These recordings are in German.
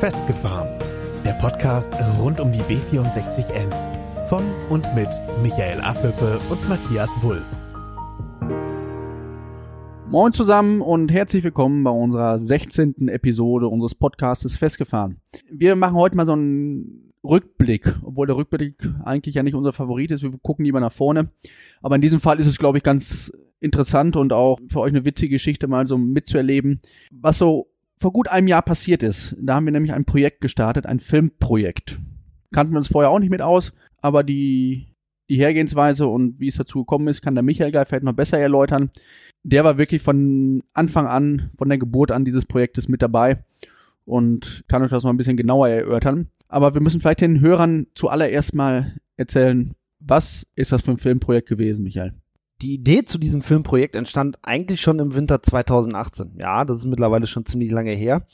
Festgefahren. Der Podcast rund um die B64N. Von und mit Michael Affelpe und Matthias Wulff. Moin zusammen und herzlich willkommen bei unserer 16. Episode unseres Podcastes Festgefahren. Wir machen heute mal so einen Rückblick, obwohl der Rückblick eigentlich ja nicht unser Favorit ist. Wir gucken lieber nach vorne. Aber in diesem Fall ist es, glaube ich, ganz interessant und auch für euch eine witzige Geschichte mal so mitzuerleben, was so vor gut einem Jahr passiert ist. Da haben wir nämlich ein Projekt gestartet, ein Filmprojekt. Kannten wir uns vorher auch nicht mit aus, aber die, die Hergehensweise und wie es dazu gekommen ist, kann der Michael gleich vielleicht noch besser erläutern. Der war wirklich von Anfang an, von der Geburt an dieses Projektes mit dabei und kann euch das noch ein bisschen genauer erörtern. Aber wir müssen vielleicht den Hörern zuallererst mal erzählen, was ist das für ein Filmprojekt gewesen, Michael? Die Idee zu diesem Filmprojekt entstand eigentlich schon im Winter 2018. Ja, das ist mittlerweile schon ziemlich lange her.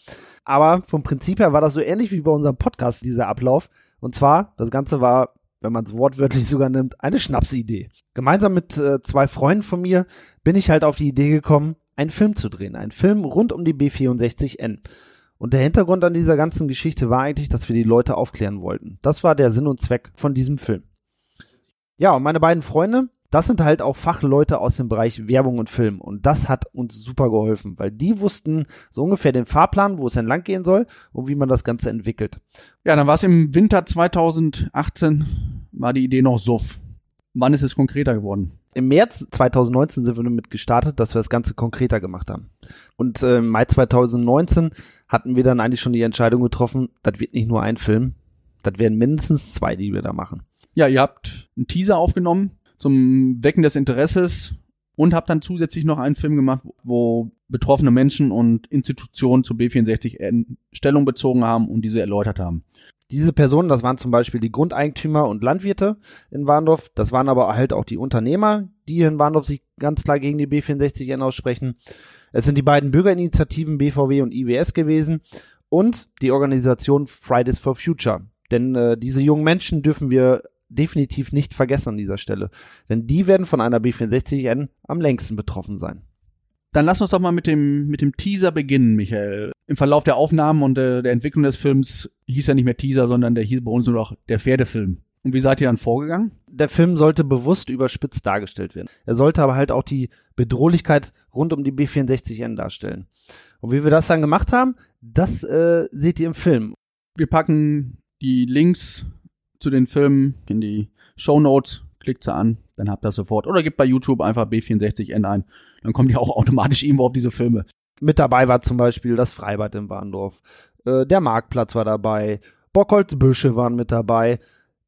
Aber vom Prinzip her war das so ähnlich wie bei unserem Podcast, dieser Ablauf. Und zwar, das Ganze war, wenn man es wortwörtlich sogar nimmt, eine Schnapsidee. Gemeinsam mit äh, zwei Freunden von mir bin ich halt auf die Idee gekommen, einen Film zu drehen. Einen Film rund um die B64N. Und der Hintergrund an dieser ganzen Geschichte war eigentlich, dass wir die Leute aufklären wollten. Das war der Sinn und Zweck von diesem Film. Ja, und meine beiden Freunde, das sind halt auch Fachleute aus dem Bereich Werbung und Film. Und das hat uns super geholfen, weil die wussten so ungefähr den Fahrplan, wo es entlang gehen soll und wie man das Ganze entwickelt. Ja, dann war es im Winter 2018, war die Idee noch Suff. Wann ist es konkreter geworden? Im März 2019 sind wir damit gestartet, dass wir das Ganze konkreter gemacht haben. Und äh, im Mai 2019 hatten wir dann eigentlich schon die Entscheidung getroffen, das wird nicht nur ein Film, das werden mindestens zwei, die wir da machen. Ja, ihr habt einen Teaser aufgenommen zum Wecken des Interesses und habe dann zusätzlich noch einen Film gemacht, wo betroffene Menschen und Institutionen zu B64 Stellung bezogen haben und diese erläutert haben. Diese Personen, das waren zum Beispiel die Grundeigentümer und Landwirte in Warndorf, das waren aber halt auch die Unternehmer, die in Warndorf sich ganz klar gegen die B64N aussprechen. Es sind die beiden Bürgerinitiativen BVW und IWS gewesen und die Organisation Fridays for Future. Denn äh, diese jungen Menschen dürfen wir definitiv nicht vergessen an dieser Stelle. Denn die werden von einer B64N am längsten betroffen sein. Dann lass uns doch mal mit dem, mit dem Teaser beginnen, Michael. Im Verlauf der Aufnahmen und äh, der Entwicklung des Films hieß er nicht mehr Teaser, sondern der hieß bei uns nur noch der Pferdefilm. Und wie seid ihr dann vorgegangen? Der Film sollte bewusst überspitzt dargestellt werden. Er sollte aber halt auch die Bedrohlichkeit rund um die B64N darstellen. Und wie wir das dann gemacht haben, das äh, seht ihr im Film. Wir packen die Links zu den Filmen in die Show Notes, klickt sie an, dann habt ihr das sofort. Oder gebt bei YouTube einfach B64N ein, dann kommt ihr auch automatisch irgendwo auf diese Filme. Mit dabei war zum Beispiel das Freibad in Warndorf, äh, der Marktplatz war dabei, Bockholzbüsche waren mit dabei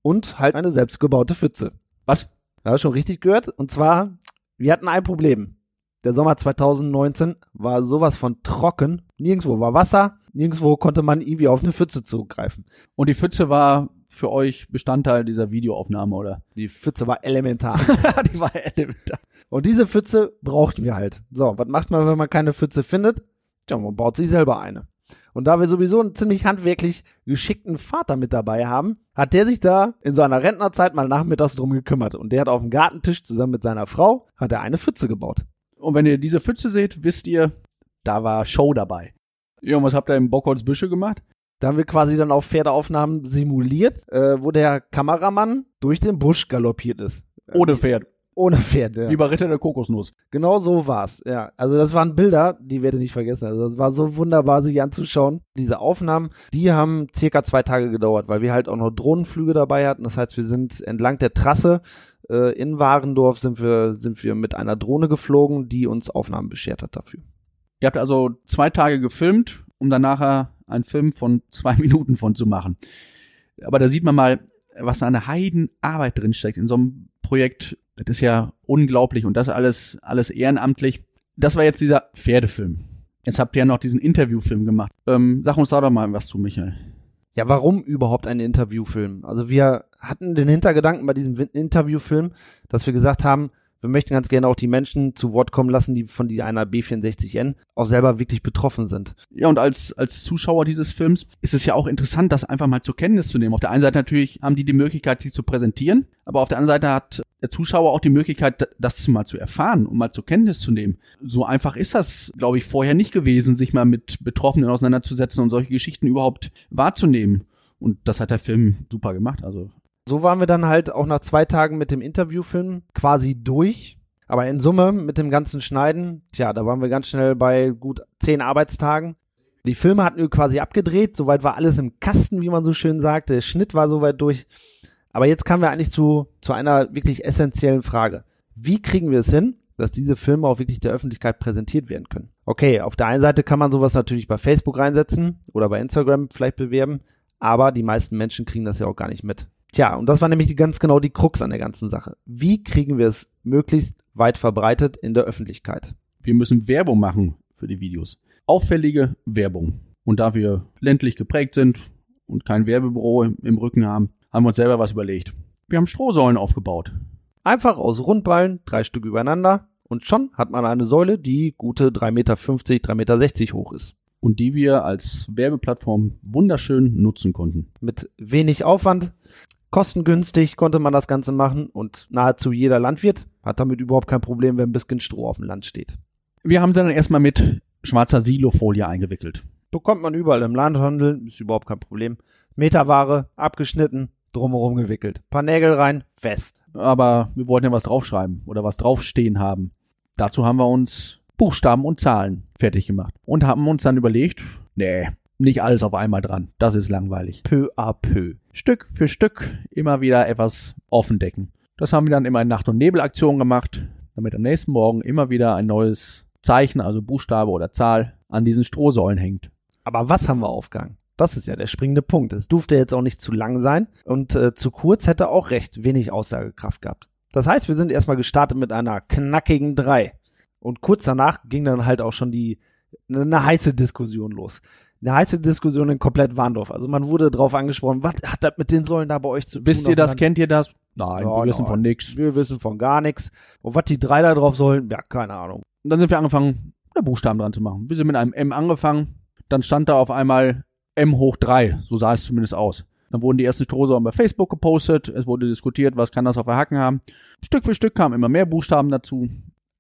und halt eine selbstgebaute Pfütze. Was? Ja, schon richtig gehört. Und zwar, wir hatten ein Problem. Der Sommer 2019 war sowas von trocken. Nirgendwo war Wasser, nirgendwo konnte man irgendwie auf eine Pfütze zugreifen. Und die Pfütze war für euch Bestandteil dieser Videoaufnahme, oder? Die Pfütze war elementar. die war elementar. Und diese Pfütze brauchten wir halt. So, was macht man, wenn man keine Pfütze findet? Tja, man baut sich selber eine. Und da wir sowieso einen ziemlich handwerklich geschickten Vater mit dabei haben, hat der sich da in so einer Rentnerzeit mal nachmittags drum gekümmert. Und der hat auf dem Gartentisch zusammen mit seiner Frau, hat er eine Pfütze gebaut. Und wenn ihr diese Pfütze seht, wisst ihr, da war Show dabei. Ja, und was habt ihr im Bockholzbüsche gemacht? Da haben wir quasi dann auch Pferdeaufnahmen simuliert, äh, wo der Kameramann durch den Busch galoppiert ist. Ohne Pferd. Ohne Pferd, ja. Wie bei Ritter der Kokosnuss. Genau so war's, ja. Also das waren Bilder, die werde ich nicht vergessen. Also das war so wunderbar, sich anzuschauen. Diese Aufnahmen, die haben circa zwei Tage gedauert, weil wir halt auch noch Drohnenflüge dabei hatten. Das heißt, wir sind entlang der Trasse äh, in Warendorf sind wir, sind wir mit einer Drohne geflogen, die uns Aufnahmen beschert hat dafür. Ihr habt also zwei Tage gefilmt, um dann nachher einen Film von zwei Minuten von zu machen. Aber da sieht man mal, was da eine Heidenarbeit drinsteckt in so einem Projekt. Das ist ja unglaublich und das alles, alles ehrenamtlich. Das war jetzt dieser Pferdefilm. Jetzt habt ihr ja noch diesen Interviewfilm gemacht. Ähm, sag uns da doch mal was zu, Michael. Ja, warum überhaupt ein Interviewfilm? Also wir hatten den Hintergedanken bei diesem Interviewfilm, dass wir gesagt haben, Wir möchten ganz gerne auch die Menschen zu Wort kommen lassen, die von einer B64N auch selber wirklich betroffen sind. Ja, und als, als Zuschauer dieses Films ist es ja auch interessant, das einfach mal zur Kenntnis zu nehmen. Auf der einen Seite natürlich haben die die Möglichkeit, sich zu präsentieren, aber auf der anderen Seite hat der Zuschauer auch die Möglichkeit, das mal zu erfahren und mal zur Kenntnis zu nehmen. So einfach ist das, glaube ich, vorher nicht gewesen, sich mal mit Betroffenen auseinanderzusetzen und solche Geschichten überhaupt wahrzunehmen. Und das hat der Film super gemacht. Also so waren wir dann halt auch nach zwei Tagen mit dem Interviewfilm quasi durch. Aber in Summe mit dem ganzen Schneiden, tja, da waren wir ganz schnell bei gut zehn Arbeitstagen. Die Filme hatten wir quasi abgedreht, soweit war alles im Kasten, wie man so schön sagt. Der Schnitt war soweit durch. Aber jetzt kamen wir eigentlich zu, zu einer wirklich essentiellen Frage. Wie kriegen wir es hin, dass diese Filme auch wirklich der Öffentlichkeit präsentiert werden können? Okay, auf der einen Seite kann man sowas natürlich bei Facebook reinsetzen oder bei Instagram vielleicht bewerben, aber die meisten Menschen kriegen das ja auch gar nicht mit. Tja, und das war nämlich die, ganz genau die Krux an der ganzen Sache. Wie kriegen wir es möglichst weit verbreitet in der Öffentlichkeit? Wir müssen Werbung machen für die Videos. Auffällige Werbung. Und da wir ländlich geprägt sind und kein Werbebüro im Rücken haben, haben wir uns selber was überlegt. Wir haben Strohsäulen aufgebaut. Einfach aus Rundballen, drei Stück übereinander, und schon hat man eine Säule, die gute 3,50 Meter, 3,60 Meter hoch ist. Und die wir als Werbeplattform wunderschön nutzen konnten. Mit wenig Aufwand Kostengünstig konnte man das Ganze machen und nahezu jeder Landwirt hat damit überhaupt kein Problem, wenn ein bisschen Stroh auf dem Land steht. Wir haben sie dann erstmal mit schwarzer Silofolie eingewickelt. Bekommt man überall im Landhandel, ist überhaupt kein Problem. Meterware, abgeschnitten, drumherum gewickelt. Paar Nägel rein, fest. Aber wir wollten ja was draufschreiben oder was draufstehen haben. Dazu haben wir uns Buchstaben und Zahlen fertig gemacht und haben uns dann überlegt, nee, nicht alles auf einmal dran. Das ist langweilig. Peu à peu. Stück für Stück immer wieder etwas offen decken. Das haben wir dann immer in Nacht- und Nebelaktionen gemacht, damit am nächsten Morgen immer wieder ein neues Zeichen, also Buchstabe oder Zahl, an diesen Strohsäulen hängt. Aber was haben wir aufgegangen? Das ist ja der springende Punkt. Es durfte jetzt auch nicht zu lang sein und äh, zu kurz hätte auch recht wenig Aussagekraft gehabt. Das heißt, wir sind erstmal gestartet mit einer knackigen 3. Und kurz danach ging dann halt auch schon die eine heiße Diskussion los eine heiße Diskussion in komplett Warndorf. Also man wurde drauf angesprochen, was hat das mit den Säulen da bei euch zu tun? Wisst ihr das, kennt ihr das? Nein, ja, wir wissen nein. von nix. Wir wissen von gar nichts. Und was die drei da drauf sollen, ja, keine Ahnung. Und dann sind wir angefangen, da Buchstaben dran zu machen. Wir sind mit einem M angefangen, dann stand da auf einmal M hoch drei. so sah es zumindest aus. Dann wurden die ersten Strohsäulen bei Facebook gepostet, es wurde diskutiert, was kann das auf der Hacken haben. Stück für Stück kamen immer mehr Buchstaben dazu.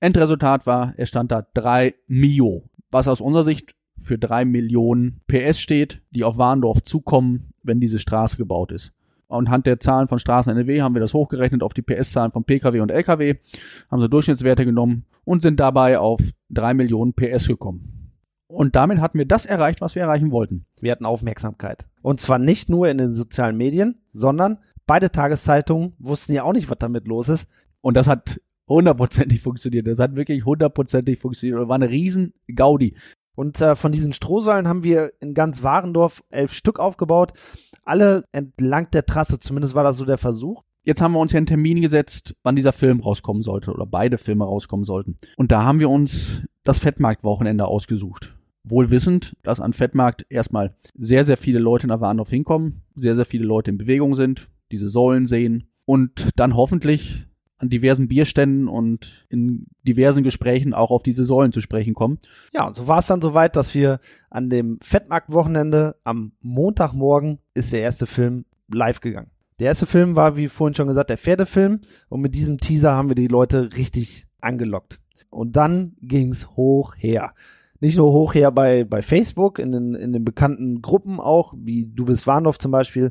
Endresultat war, es stand da 3 Mio, was aus unserer Sicht für drei Millionen PS steht, die auf Warndorf zukommen, wenn diese Straße gebaut ist. Anhand der Zahlen von Straßen NRW haben wir das hochgerechnet auf die PS-Zahlen von Pkw und Lkw, haben so Durchschnittswerte genommen und sind dabei auf drei Millionen PS gekommen. Und damit hatten wir das erreicht, was wir erreichen wollten. Wir hatten Aufmerksamkeit. Und zwar nicht nur in den sozialen Medien, sondern beide Tageszeitungen wussten ja auch nicht, was damit los ist. Und das hat hundertprozentig funktioniert. Das hat wirklich hundertprozentig funktioniert. Das war eine riesen Gaudi. Und äh, von diesen Strohsäulen haben wir in ganz Warendorf elf Stück aufgebaut. Alle entlang der Trasse, zumindest war das so der Versuch. Jetzt haben wir uns ja einen Termin gesetzt, wann dieser Film rauskommen sollte oder beide Filme rauskommen sollten. Und da haben wir uns das Fettmarkt-Wochenende ausgesucht. Wohl wissend, dass an Fettmarkt erstmal sehr, sehr viele Leute nach Warndorf hinkommen, sehr, sehr viele Leute in Bewegung sind, diese Säulen sehen und dann hoffentlich an diversen Bierständen und in diversen Gesprächen auch auf diese Säulen zu sprechen kommen. Ja, und so war es dann soweit, dass wir an dem Fettmarktwochenende am Montagmorgen ist der erste Film live gegangen. Der erste Film war, wie vorhin schon gesagt, der Pferdefilm und mit diesem Teaser haben wir die Leute richtig angelockt. Und dann ging's hoch her. Nicht nur hoch her bei, bei Facebook, in den, in den bekannten Gruppen auch, wie Du bist Warndorf zum Beispiel,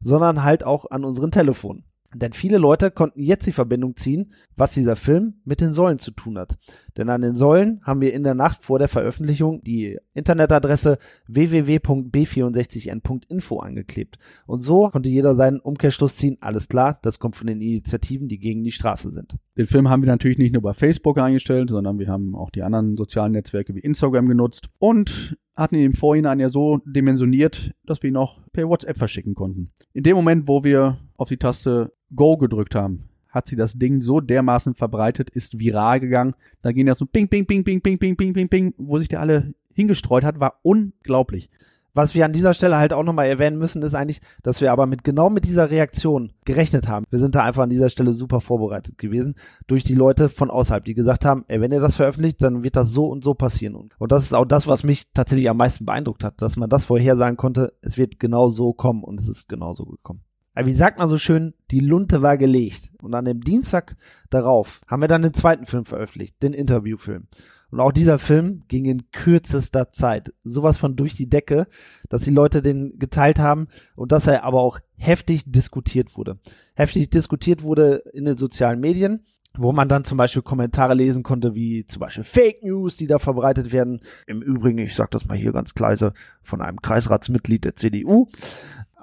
sondern halt auch an unseren Telefonen. Denn viele Leute konnten jetzt die Verbindung ziehen, was dieser Film mit den Säulen zu tun hat. Denn an den Säulen haben wir in der Nacht vor der Veröffentlichung die Internetadresse www.b64n.info angeklebt. Und so konnte jeder seinen Umkehrschluss ziehen, alles klar, das kommt von den Initiativen, die gegen die Straße sind. Den Film haben wir natürlich nicht nur bei Facebook eingestellt, sondern wir haben auch die anderen sozialen Netzwerke wie Instagram genutzt und hatten ihn im Vorhinein ja so dimensioniert, dass wir ihn auch per WhatsApp verschicken konnten. In dem Moment, wo wir auf die Taste Go gedrückt haben, hat sie das Ding so dermaßen verbreitet, ist viral gegangen. Da ging das so ping, ping, ping, ping, ping, ping, ping, ping, ping, wo sich der alle hingestreut hat, war unglaublich. Was wir an dieser Stelle halt auch nochmal erwähnen müssen, ist eigentlich, dass wir aber mit genau mit dieser Reaktion gerechnet haben. Wir sind da einfach an dieser Stelle super vorbereitet gewesen durch die Leute von außerhalb, die gesagt haben, ey, wenn ihr das veröffentlicht, dann wird das so und so passieren. Und das ist auch das, was mich tatsächlich am meisten beeindruckt hat, dass man das vorher sagen konnte, es wird genau so kommen und es ist genau so gekommen. Wie sagt man so schön, die Lunte war gelegt. Und an dem Dienstag darauf haben wir dann den zweiten Film veröffentlicht, den Interviewfilm. Und auch dieser Film ging in kürzester Zeit sowas von durch die Decke, dass die Leute den geteilt haben und dass er aber auch heftig diskutiert wurde. Heftig diskutiert wurde in den sozialen Medien, wo man dann zum Beispiel Kommentare lesen konnte, wie zum Beispiel Fake News, die da verbreitet werden. Im Übrigen, ich sag das mal hier ganz leise, von einem Kreisratsmitglied der CDU.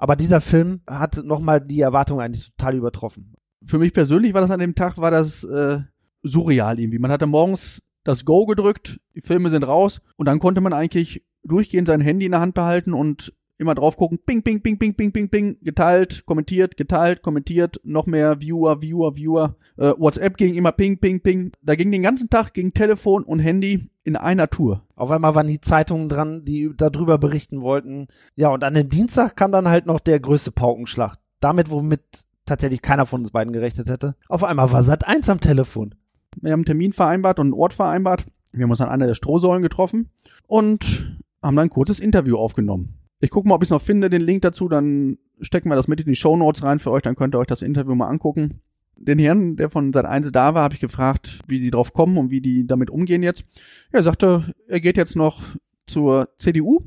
Aber dieser Film hat nochmal die Erwartungen eigentlich total übertroffen. Für mich persönlich war das an dem Tag, war das äh, surreal irgendwie. Man hatte morgens das Go gedrückt, die Filme sind raus und dann konnte man eigentlich durchgehend sein Handy in der Hand behalten und immer drauf gucken, ping, ping, ping, ping, ping, ping, ping, geteilt, kommentiert, geteilt, kommentiert, noch mehr Viewer, Viewer, Viewer. Äh, WhatsApp ging immer ping, ping, ping. Da ging den ganzen Tag ging Telefon und Handy in einer Tour. Auf einmal waren die Zeitungen dran, die darüber berichten wollten. Ja, und an dem Dienstag kam dann halt noch der größte Paukenschlag. Damit, womit tatsächlich keiner von uns beiden gerechnet hätte. Auf einmal war Sat 1 am Telefon. Wir haben einen Termin vereinbart und einen Ort vereinbart. Wir haben uns an einer der Strohsäulen getroffen und haben dann ein kurzes Interview aufgenommen. Ich gucke mal, ob ich noch finde, den Link dazu, dann stecken wir das mit in die Show Notes rein für euch, dann könnt ihr euch das Interview mal angucken. Den Herrn, der von Sat 1 da war, habe ich gefragt, wie sie drauf kommen und wie die damit umgehen jetzt. Er sagte, er geht jetzt noch zur CDU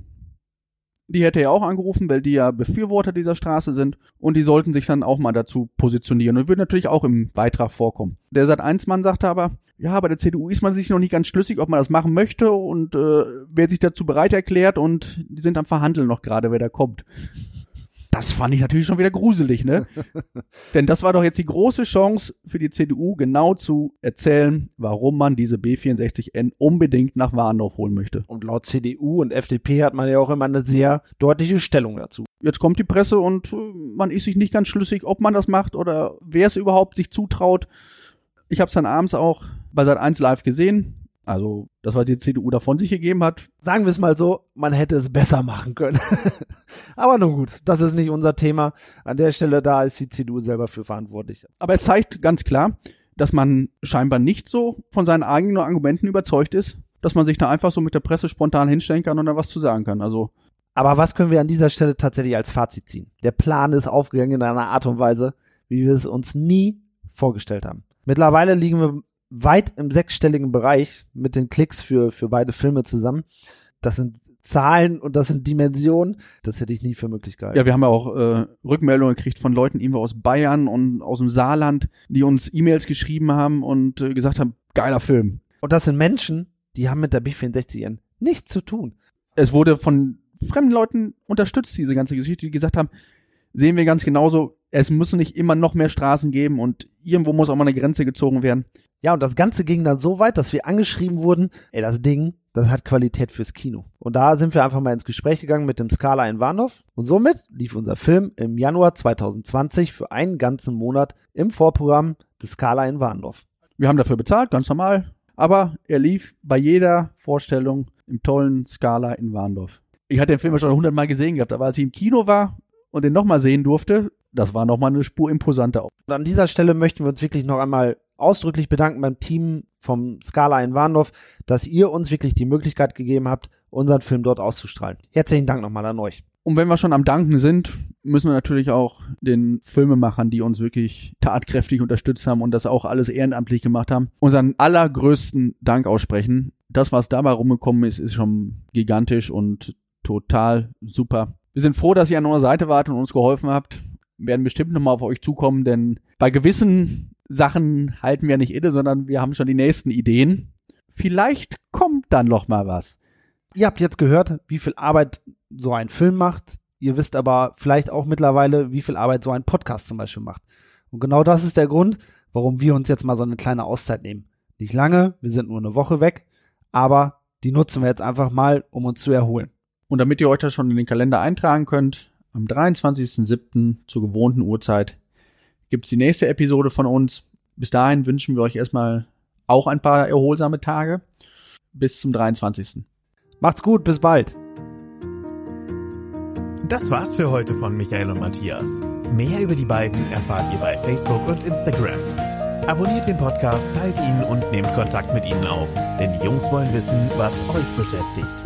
die hätte er auch angerufen, weil die ja Befürworter dieser Straße sind und die sollten sich dann auch mal dazu positionieren und würde natürlich auch im Beitrag vorkommen. Der Sat1-Mann sagte aber, ja, bei der CDU ist man sich noch nicht ganz schlüssig, ob man das machen möchte und äh, wer sich dazu bereit erklärt und die sind am Verhandeln noch gerade, wer da kommt. Das fand ich natürlich schon wieder gruselig, ne? Denn das war doch jetzt die große Chance für die CDU, genau zu erzählen, warum man diese B64N unbedingt nach Warndorf holen möchte. Und laut CDU und FDP hat man ja auch immer eine sehr deutliche Stellung dazu. Jetzt kommt die Presse und äh, man ist sich nicht ganz schlüssig, ob man das macht oder wer es überhaupt sich zutraut. Ich habe es dann abends auch bei Sat 1 live gesehen also, das, was die CDU da von sich gegeben hat. Sagen wir es mal so, man hätte es besser machen können. Aber nun gut, das ist nicht unser Thema. An der Stelle, da ist die CDU selber für verantwortlich. Aber es zeigt ganz klar, dass man scheinbar nicht so von seinen eigenen Argumenten überzeugt ist, dass man sich da einfach so mit der Presse spontan hinstellen kann und da was zu sagen kann. Also. Aber was können wir an dieser Stelle tatsächlich als Fazit ziehen? Der Plan ist aufgegangen in einer Art und Weise, wie wir es uns nie vorgestellt haben. Mittlerweile liegen wir weit im sechsstelligen Bereich mit den Klicks für, für beide Filme zusammen. Das sind Zahlen und das sind Dimensionen. Das hätte ich nie für möglich gehalten. Ja, wir haben ja auch äh, Rückmeldungen gekriegt von Leuten irgendwo aus Bayern und aus dem Saarland, die uns E-Mails geschrieben haben und äh, gesagt haben, geiler Film. Und das sind Menschen, die haben mit der B64N nichts zu tun. Es wurde von fremden Leuten unterstützt, diese ganze Geschichte, die gesagt haben, sehen wir ganz genauso, es müssen nicht immer noch mehr Straßen geben und irgendwo muss auch mal eine Grenze gezogen werden. Ja, und das Ganze ging dann so weit, dass wir angeschrieben wurden, ey, das Ding, das hat Qualität fürs Kino. Und da sind wir einfach mal ins Gespräch gegangen mit dem Scala in Warndorf. Und somit lief unser Film im Januar 2020 für einen ganzen Monat im Vorprogramm des Scala in Warndorf. Wir haben dafür bezahlt, ganz normal. Aber er lief bei jeder Vorstellung im tollen Scala in Warndorf. Ich hatte den Film schon hundertmal gesehen gehabt, aber als ich im Kino war und den nochmal sehen durfte, das war nochmal eine Spur imposanter. Und an dieser Stelle möchten wir uns wirklich noch einmal ausdrücklich bedanken beim Team vom Scala in Warndorf, dass ihr uns wirklich die Möglichkeit gegeben habt, unseren Film dort auszustrahlen. Herzlichen Dank nochmal an euch. Und wenn wir schon am Danken sind, müssen wir natürlich auch den Filmemachern, die uns wirklich tatkräftig unterstützt haben und das auch alles ehrenamtlich gemacht haben, unseren allergrößten Dank aussprechen. Das, was dabei rumgekommen ist, ist schon gigantisch und total super. Wir sind froh, dass ihr an unserer Seite wart und uns geholfen habt. Werden bestimmt nochmal auf euch zukommen, denn bei gewissen Sachen halten wir nicht inne, sondern wir haben schon die nächsten Ideen. Vielleicht kommt dann noch mal was. Ihr habt jetzt gehört, wie viel Arbeit so ein Film macht. Ihr wisst aber vielleicht auch mittlerweile, wie viel Arbeit so ein Podcast zum Beispiel macht. Und genau das ist der Grund, warum wir uns jetzt mal so eine kleine Auszeit nehmen. Nicht lange, wir sind nur eine Woche weg, aber die nutzen wir jetzt einfach mal, um uns zu erholen. Und damit ihr euch das schon in den Kalender eintragen könnt, am 23.07. zur gewohnten Uhrzeit gibt's die nächste Episode von uns. Bis dahin wünschen wir euch erstmal auch ein paar erholsame Tage. Bis zum 23. Macht's gut, bis bald. Das war's für heute von Michael und Matthias. Mehr über die beiden erfahrt ihr bei Facebook und Instagram. Abonniert den Podcast, teilt ihn und nehmt Kontakt mit ihnen auf, denn die Jungs wollen wissen, was euch beschäftigt.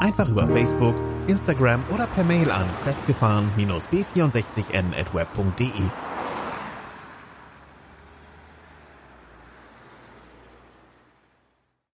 Einfach über Facebook, Instagram oder per Mail an festgefahren-b64n at web.de.